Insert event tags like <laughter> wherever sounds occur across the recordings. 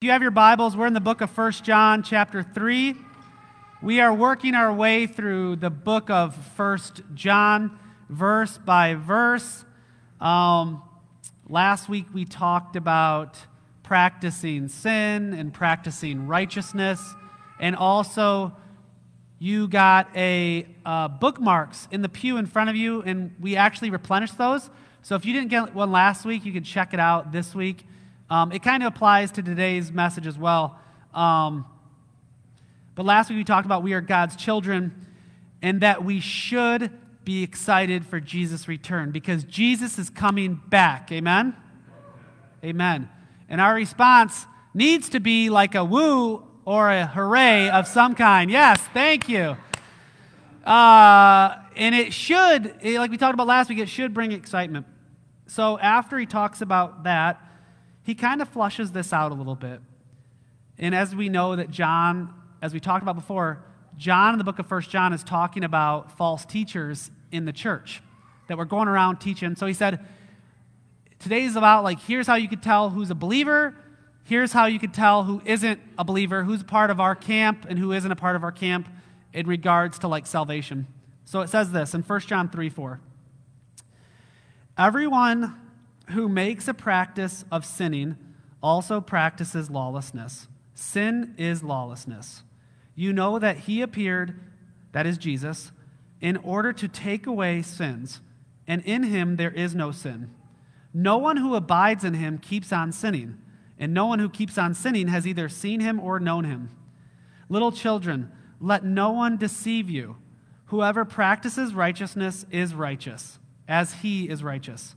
You have your Bibles, we're in the book of 1 John, chapter 3. We are working our way through the book of 1 John, verse by verse. Um, last week we talked about practicing sin and practicing righteousness, and also you got a uh, bookmarks in the pew in front of you, and we actually replenished those. So if you didn't get one last week, you can check it out this week. Um, it kind of applies to today's message as well. Um, but last week we talked about we are God's children and that we should be excited for Jesus' return because Jesus is coming back. Amen? Amen. And our response needs to be like a woo or a hooray of some kind. Yes, thank you. Uh, and it should, like we talked about last week, it should bring excitement. So after he talks about that, he kind of flushes this out a little bit. And as we know that John, as we talked about before, John in the book of First John is talking about false teachers in the church that were going around teaching. So he said, today's about like, here's how you could tell who's a believer. Here's how you could tell who isn't a believer, who's part of our camp and who isn't a part of our camp in regards to like salvation. So it says this in 1 John 3 4. Everyone who makes a practice of sinning also practices lawlessness. Sin is lawlessness. You know that he appeared, that is Jesus, in order to take away sins, and in him there is no sin. No one who abides in him keeps on sinning, and no one who keeps on sinning has either seen him or known him. Little children, let no one deceive you. Whoever practices righteousness is righteous, as he is righteous.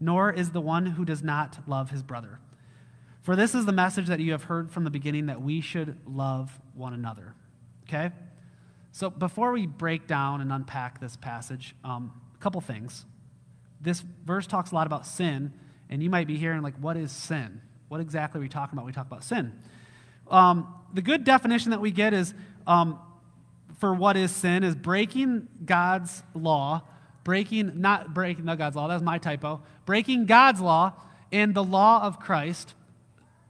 nor is the one who does not love his brother. For this is the message that you have heard from the beginning that we should love one another. Okay? So before we break down and unpack this passage, um, a couple things. This verse talks a lot about sin, and you might be hearing, like, what is sin? What exactly are we talking about we talk about sin? Um, the good definition that we get is um, for what is sin is breaking God's law breaking, not breaking not God's law, that's my typo, breaking God's law and the law of Christ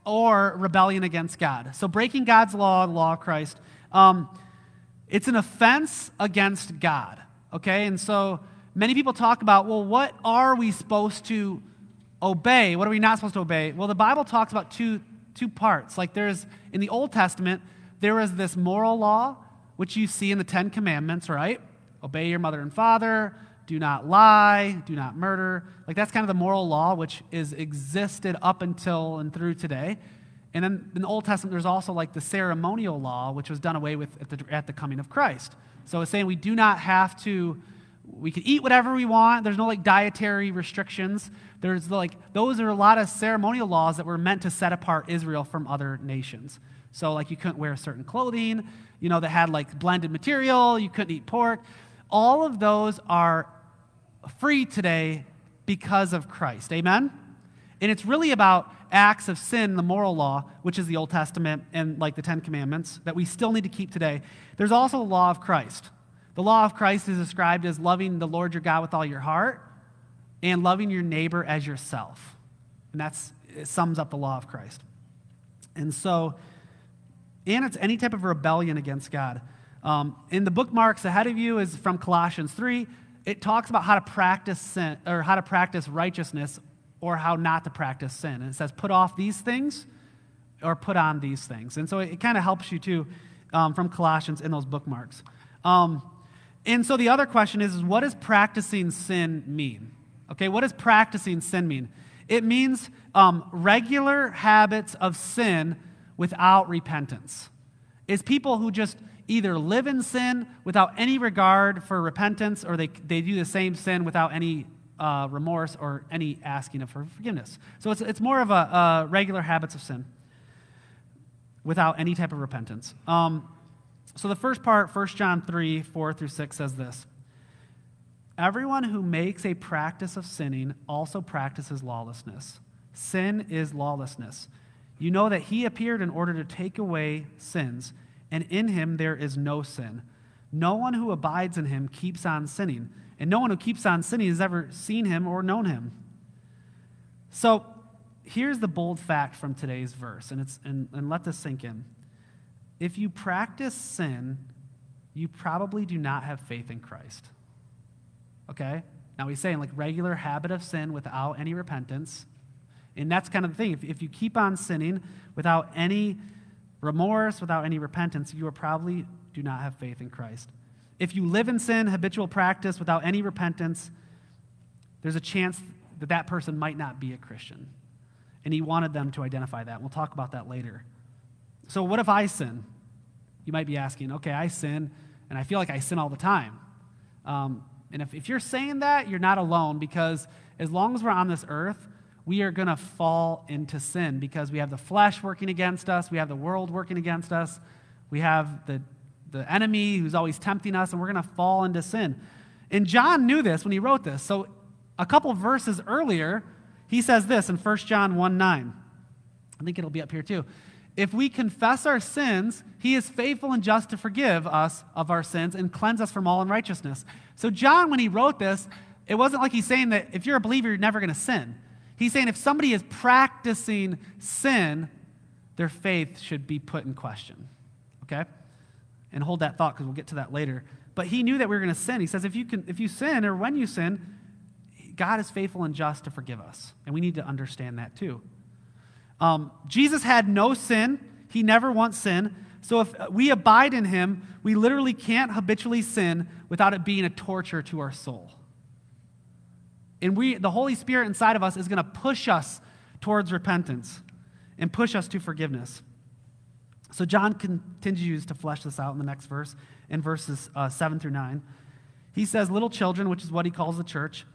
or rebellion against God. So breaking God's law, the law of Christ, um, it's an offense against God. Okay, and so many people talk about, well, what are we supposed to obey? What are we not supposed to obey? Well, the Bible talks about two two parts. Like there's in the Old Testament, there is this moral law, which you see in the Ten Commandments, right? Obey your mother and father, do not lie, do not murder. Like that's kind of the moral law which is existed up until and through today. And then in the Old Testament, there's also like the ceremonial law, which was done away with at the, at the coming of Christ. So it's saying we do not have to, we can eat whatever we want. There's no like dietary restrictions. There's like, those are a lot of ceremonial laws that were meant to set apart Israel from other nations. So like you couldn't wear certain clothing, you know, that had like blended material. You couldn't eat pork. All of those are free today because of Christ. Amen? And it's really about acts of sin, the moral law, which is the Old Testament and like the Ten Commandments that we still need to keep today. There's also the law of Christ. The law of Christ is described as loving the Lord your God with all your heart and loving your neighbor as yourself. And that sums up the law of Christ. And so, and it's any type of rebellion against God. Um, in the bookmarks ahead of you is from Colossians 3 it talks about how to practice sin or how to practice righteousness or how not to practice sin. And it says, put off these things or put on these things. And so it, it kind of helps you too um, from Colossians in those bookmarks. Um, and so the other question is, is what does practicing sin mean? Okay, what does practicing sin mean? It means um, regular habits of sin without repentance. It's people who just either live in sin without any regard for repentance, or they, they do the same sin without any uh, remorse or any asking of forgiveness. So it's, it's more of a, a regular habits of sin. without any type of repentance. Um, so the first part, 1 John 3 4 through 6, says this Everyone who makes a practice of sinning also practices lawlessness. Sin is lawlessness. You know that he appeared in order to take away sins, and in him there is no sin. No one who abides in him keeps on sinning, and no one who keeps on sinning has ever seen him or known him. So here's the bold fact from today's verse, and, it's, and, and let this sink in. If you practice sin, you probably do not have faith in Christ. Okay? Now he's saying like regular habit of sin without any repentance. And that's kind of the thing. If, if you keep on sinning without any remorse, without any repentance, you probably do not have faith in Christ. If you live in sin, habitual practice, without any repentance, there's a chance that that person might not be a Christian. And he wanted them to identify that. We'll talk about that later. So, what if I sin? You might be asking, okay, I sin, and I feel like I sin all the time. Um, and if, if you're saying that, you're not alone because as long as we're on this earth, we are going to fall into sin because we have the flesh working against us, we have the world working against us, we have the, the enemy who's always tempting us, and we're going to fall into sin. And John knew this when he wrote this. So a couple verses earlier, he says this in 1 John 1 9. I think it'll be up here too. If we confess our sins, he is faithful and just to forgive us of our sins and cleanse us from all unrighteousness. So, John, when he wrote this, it wasn't like he's saying that if you're a believer, you're never going to sin. He's saying if somebody is practicing sin, their faith should be put in question. Okay? And hold that thought because we'll get to that later. But he knew that we were going to sin. He says if you, can, if you sin or when you sin, God is faithful and just to forgive us. And we need to understand that too. Um, Jesus had no sin, he never once sinned. So if we abide in him, we literally can't habitually sin without it being a torture to our soul. And we, the Holy Spirit inside of us is going to push us towards repentance and push us to forgiveness. So John continues to flesh this out in the next verse, in verses uh, 7 through 9. He says, Little children, which is what he calls the church,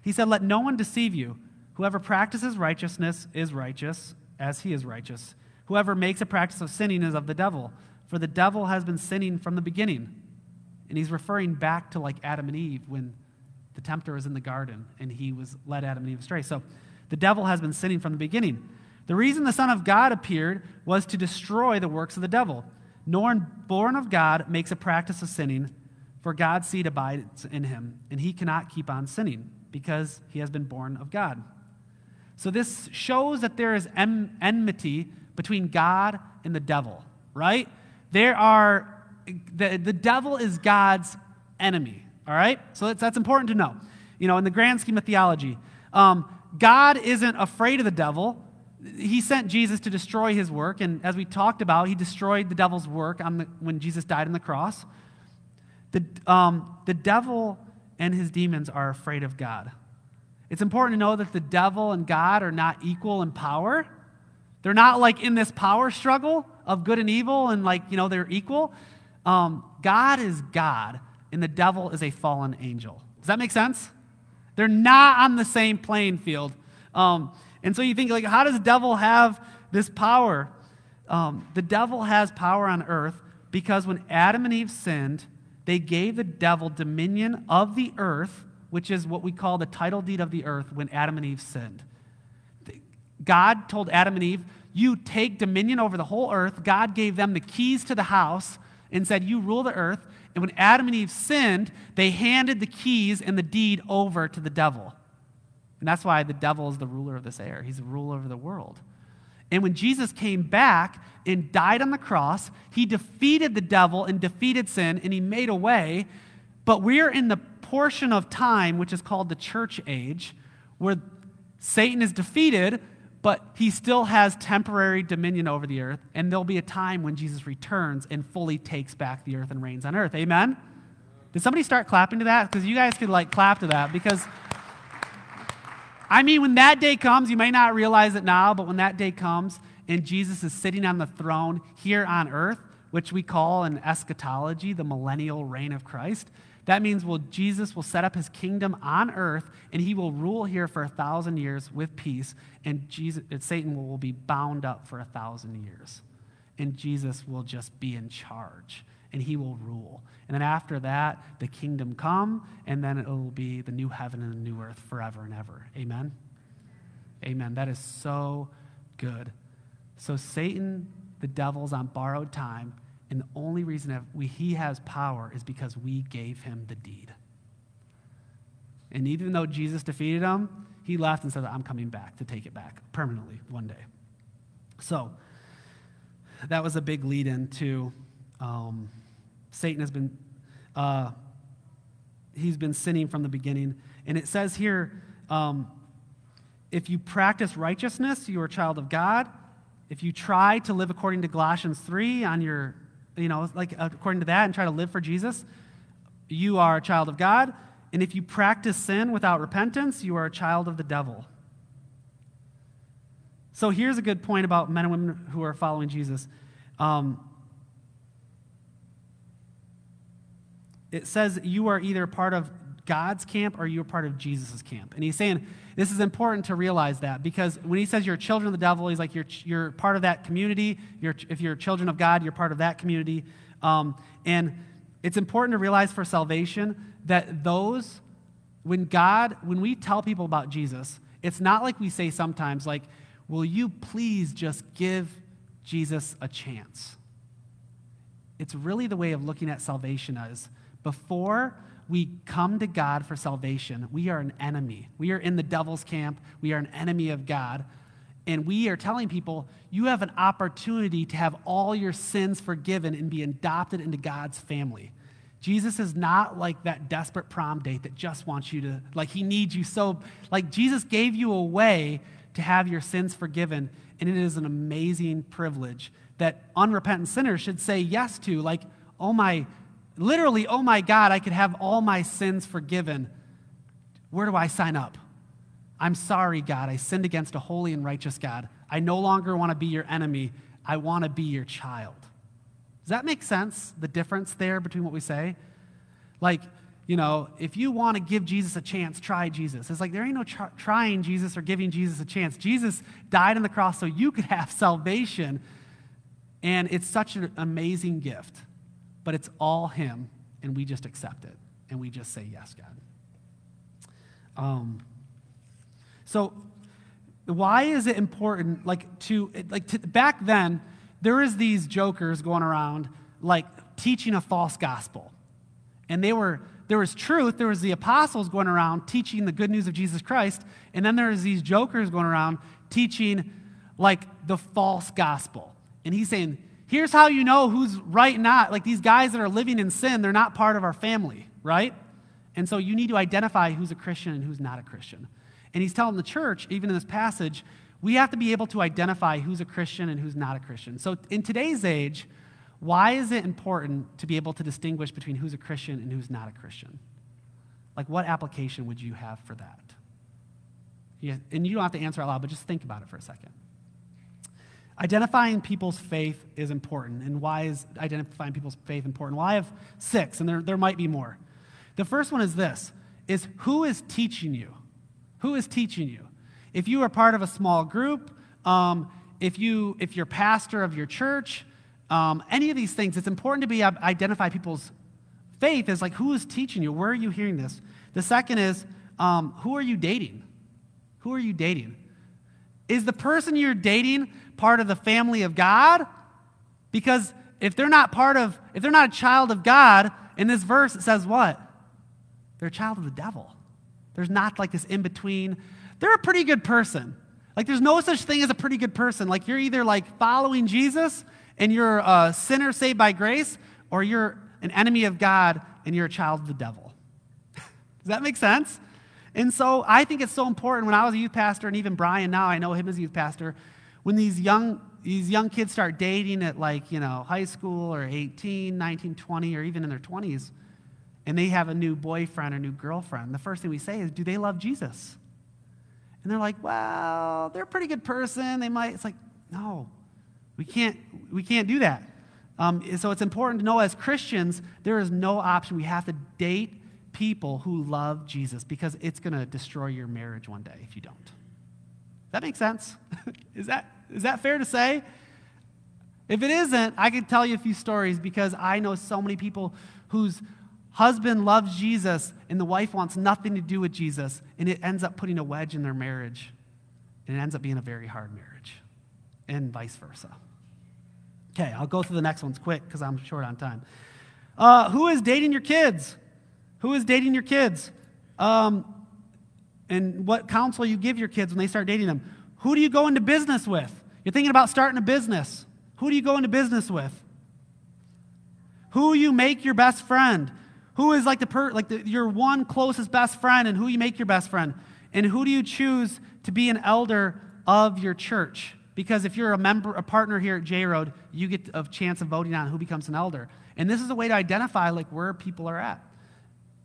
he said, Let no one deceive you. Whoever practices righteousness is righteous, as he is righteous. Whoever makes a practice of sinning is of the devil, for the devil has been sinning from the beginning. And he's referring back to like Adam and Eve when the tempter was in the garden and he was led Adam and Eve astray. So the devil has been sinning from the beginning. The reason the Son of God appeared was to destroy the works of the devil. No one born of God makes a practice of sinning, for God's seed abides in him, and he cannot keep on sinning because he has been born of God. So this shows that there is enmity between God and the devil, right? There are, the, the devil is God's enemy, all right? So that's, that's important to know. You know, in the grand scheme of theology, um, God isn't afraid of the devil. He sent Jesus to destroy his work, and as we talked about, he destroyed the devil's work the, when Jesus died on the cross. The, um, the devil and his demons are afraid of God. It's important to know that the devil and God are not equal in power. They're not like in this power struggle of good and evil and like, you know, they're equal. Um, God is God and the devil is a fallen angel. Does that make sense? They're not on the same playing field. Um, and so you think, like, how does the devil have this power? Um, the devil has power on earth because when Adam and Eve sinned, they gave the devil dominion of the earth which is what we call the title deed of the earth when Adam and Eve sinned. God told Adam and Eve, You take dominion over the whole earth. God gave them the keys to the house and said, You rule the earth. And when Adam and Eve sinned, they handed the keys and the deed over to the devil. And that's why the devil is the ruler of this air, he's the ruler of the world. And when Jesus came back and died on the cross, he defeated the devil and defeated sin, and he made a way. But we're in the portion of time, which is called the church age, where Satan is defeated, but he still has temporary dominion over the earth. And there'll be a time when Jesus returns and fully takes back the earth and reigns on earth. Amen? Did somebody start clapping to that? Because you guys could like clap to that because. I mean, when that day comes, you may not realize it now, but when that day comes and Jesus is sitting on the throne here on earth, which we call in eschatology the millennial reign of Christ, that means well, Jesus will set up his kingdom on earth and he will rule here for a thousand years with peace, and Jesus, Satan will be bound up for a thousand years. and Jesus will just be in charge and he will rule. And then after that, the kingdom come, and then it will be the new heaven and the new earth forever and ever. Amen. Amen. That is so good. So Satan, the devil's on borrowed time, and the only reason we, he has power is because we gave him the deed. And even though Jesus defeated him, he left and said, I'm coming back to take it back permanently one day. So that was a big lead in to um, Satan has been, uh, he's been sinning from the beginning. And it says here, um, if you practice righteousness, you are a child of God. If you try to live according to Colossians 3 on your, you know, like according to that and try to live for Jesus, you are a child of God. And if you practice sin without repentance, you are a child of the devil. So here's a good point about men and women who are following Jesus. Um, it says you are either part of God's camp or you're part of Jesus' camp. And he's saying this is important to realize that because when he says you're children of the devil, he's like you're, you're part of that community. You're, if you're children of God, you're part of that community. Um, and it's important to realize for salvation that those, when God, when we tell people about Jesus, it's not like we say sometimes, like, will you please just give Jesus a chance? It's really the way of looking at salvation as before we come to God for salvation, we are an enemy. We are in the devil's camp. We are an enemy of God. And we are telling people, you have an opportunity to have all your sins forgiven and be adopted into God's family. Jesus is not like that desperate prom date that just wants you to, like, he needs you so. Like, Jesus gave you a way to have your sins forgiven, and it is an amazing privilege that unrepentant sinners should say yes to. Like, oh my, literally, oh my God, I could have all my sins forgiven. Where do I sign up? I'm sorry, God. I sinned against a holy and righteous God. I no longer want to be your enemy. I want to be your child. Does that make sense? The difference there between what we say? Like, you know, if you want to give Jesus a chance, try Jesus. It's like there ain't no tr- trying Jesus or giving Jesus a chance. Jesus died on the cross so you could have <laughs> salvation. And it's such an amazing gift but it's all Him, and we just accept it, and we just say, Yes, God. Um, so, why is it important, like, to, like, to, back then, there is these jokers going around, like, teaching a false gospel. And they were, there was truth, there was the apostles going around teaching the good news of Jesus Christ, and then there was these jokers going around teaching, like, the false gospel. And he's saying, Here's how you know who's right and not. Like these guys that are living in sin, they're not part of our family, right? And so you need to identify who's a Christian and who's not a Christian. And he's telling the church, even in this passage, we have to be able to identify who's a Christian and who's not a Christian. So in today's age, why is it important to be able to distinguish between who's a Christian and who's not a Christian? Like, what application would you have for that? And you don't have to answer out loud, but just think about it for a second. Identifying people's faith is important. And why is identifying people's faith important? Well, I have six, and there, there might be more. The first one is this is who is teaching you? Who is teaching you? If you are part of a small group, um, if, you, if you're pastor of your church, um, any of these things, it's important to be identify people's faith as like who is teaching you? Where are you hearing this? The second is um, who are you dating? Who are you dating? Is the person you're dating part of the family of God? Because if they're not part of, if they're not a child of God, in this verse it says what? They're a child of the devil. There's not like this in between. They're a pretty good person. Like there's no such thing as a pretty good person. Like you're either like following Jesus and you're a sinner saved by grace, or you're an enemy of God and you're a child of the devil. <laughs> Does that make sense? And so I think it's so important when I was a youth pastor, and even Brian now, I know him as a youth pastor, when these young, these young kids start dating at like, you know, high school or 18, 19, 20, or even in their 20s, and they have a new boyfriend or new girlfriend, the first thing we say is, do they love Jesus? And they're like, well, they're a pretty good person. They might, it's like, no, we can't, we can't do that. Um, so it's important to know as Christians, there is no option. We have to date people who love Jesus because it's going to destroy your marriage one day if you don't. That makes sense? <laughs> is, that, is that fair to say? If it isn't, I can tell you a few stories because I know so many people whose husband loves Jesus and the wife wants nothing to do with Jesus, and it ends up putting a wedge in their marriage. And it ends up being a very hard marriage, and vice versa. Okay, I'll go through the next ones quick because I'm short on time. Uh, who is dating your kids? Who is dating your kids? Um, and what counsel you give your kids when they start dating them? Who do you go into business with? You're thinking about starting a business. Who do you go into business with? Who you make your best friend? Who is like the per, like the, your one closest best friend, and who you make your best friend? And who do you choose to be an elder of your church? Because if you're a member, a partner here at J Road, you get a chance of voting on who becomes an elder. And this is a way to identify like where people are at.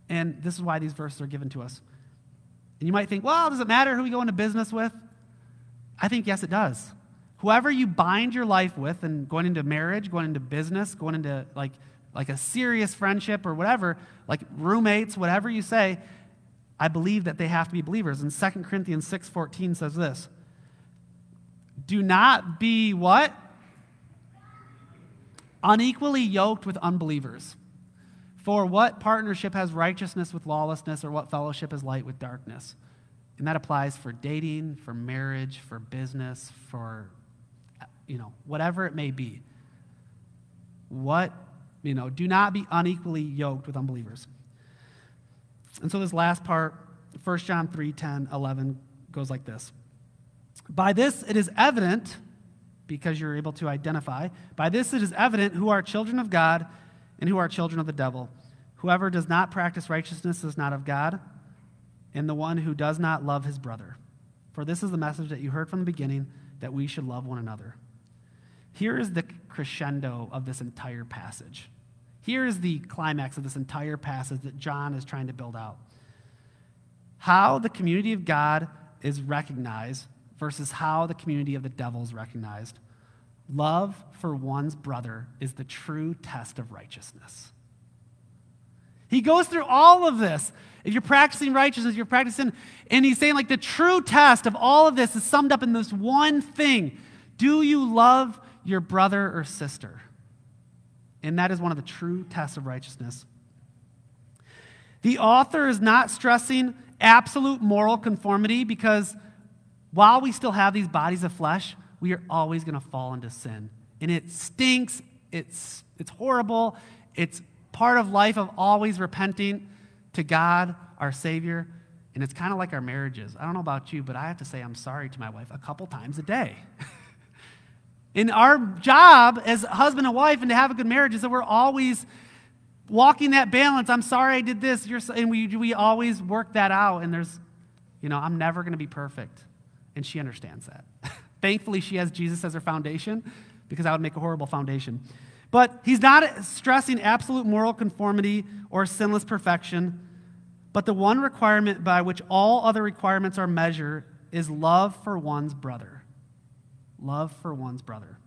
And this is why these verses are given to us. And you might think, well, does it matter who we go into business with? I think yes, it does. Whoever you bind your life with, and going into marriage, going into business, going into like like a serious friendship or whatever, like roommates, whatever you say, I believe that they have to be believers. And 2 Corinthians 6:14 says this. Do not be what? Unequally yoked with unbelievers. For what partnership has righteousness with lawlessness, or what fellowship is light with darkness? And that applies for dating, for marriage, for business, for, you know, whatever it may be. What, you know, do not be unequally yoked with unbelievers. And so this last part, 1 John 3 10, 11, goes like this By this it is evident, because you're able to identify, by this it is evident who are children of God and who are children of the devil. Whoever does not practice righteousness is not of God, and the one who does not love his brother. For this is the message that you heard from the beginning that we should love one another. Here is the crescendo of this entire passage. Here is the climax of this entire passage that John is trying to build out. How the community of God is recognized versus how the community of the devil is recognized. Love for one's brother is the true test of righteousness. He goes through all of this. If you're practicing righteousness, you're practicing, and he's saying, like, the true test of all of this is summed up in this one thing Do you love your brother or sister? And that is one of the true tests of righteousness. The author is not stressing absolute moral conformity because while we still have these bodies of flesh, we are always going to fall into sin. And it stinks, it's, it's horrible, it's part of life of always repenting to God, our Savior. And it's kind of like our marriages. I don't know about you, but I have to say I'm sorry to my wife a couple times a day. <laughs> and our job as husband and wife and to have a good marriage is that we're always walking that balance. I'm sorry I did this. You're, and we, we always work that out. And there's, you know, I'm never going to be perfect. And she understands that. <laughs> Thankfully, she has Jesus as her foundation because I would make a horrible foundation. But he's not stressing absolute moral conformity or sinless perfection. But the one requirement by which all other requirements are measured is love for one's brother love for one's brother.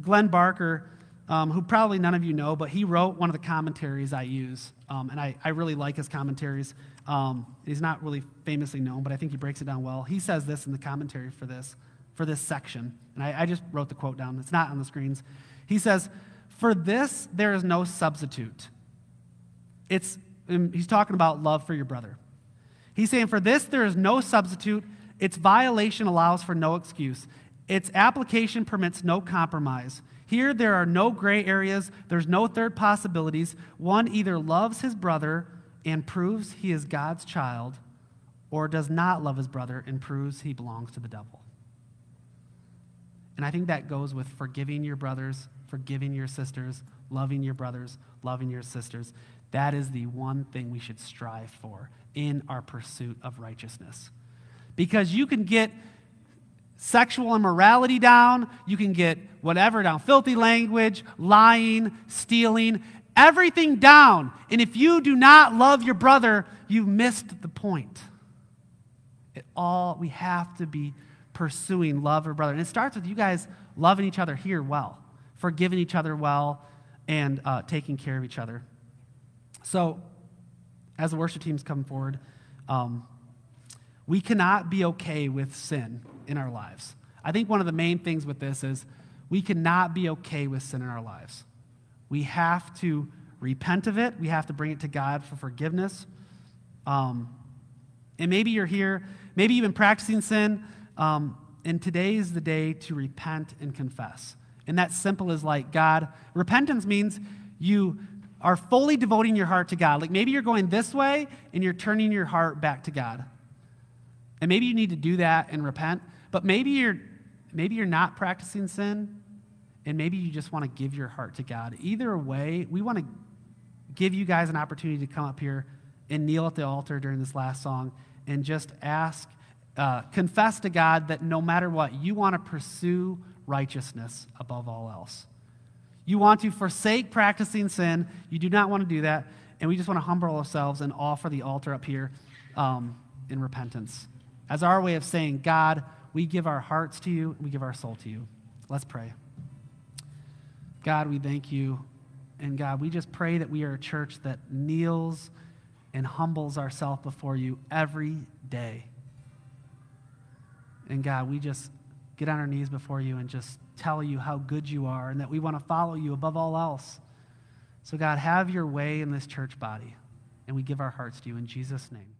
Glenn Barker, um, who probably none of you know, but he wrote one of the commentaries I use, um, and I, I really like his commentaries. Um, he's not really famously known, but I think he breaks it down well. He says this in the commentary for this, for this section, and I, I just wrote the quote down. It's not on the screens. He says, "For this there is no substitute." It's um, he's talking about love for your brother. He's saying, "For this there is no substitute." Its violation allows for no excuse. Its application permits no compromise. Here, there are no gray areas, there's no third possibilities. One either loves his brother and proves he is God's child, or does not love his brother and proves he belongs to the devil. And I think that goes with forgiving your brothers, forgiving your sisters, loving your brothers, loving your sisters. That is the one thing we should strive for in our pursuit of righteousness. Because you can get sexual immorality down, you can get whatever down filthy language, lying, stealing, everything down. And if you do not love your brother, you've missed the point. It all we have to be pursuing love of brother. And it starts with you guys loving each other here well, forgiving each other well, and uh, taking care of each other. So, as the worship teams come forward, um, we cannot be okay with sin in our lives. I think one of the main things with this is We cannot be okay with sin in our lives. We have to repent of it. We have to bring it to God for forgiveness. Um, and maybe you're here, maybe you've been practicing sin, um, and today is the day to repent and confess. And that simple as like, God, repentance means you are fully devoting your heart to God. Like maybe you're going this way and you're turning your heart back to God. And maybe you need to do that and repent, but maybe you're maybe you're not practicing sin and maybe you just want to give your heart to God. Either way, we want to give you guys an opportunity to come up here and kneel at the altar during this last song and just ask uh, confess to God that no matter what, you want to pursue righteousness above all else. You want to forsake practicing sin. You do not want to do that. And we just want to humble ourselves and offer the altar up here um, in repentance as our way of saying, God, we give our hearts to you, we give our soul to you. Let's pray. God, we thank you. And God, we just pray that we are a church that kneels and humbles ourselves before you every day. And God, we just get on our knees before you and just tell you how good you are and that we want to follow you above all else. So, God, have your way in this church body. And we give our hearts to you in Jesus' name.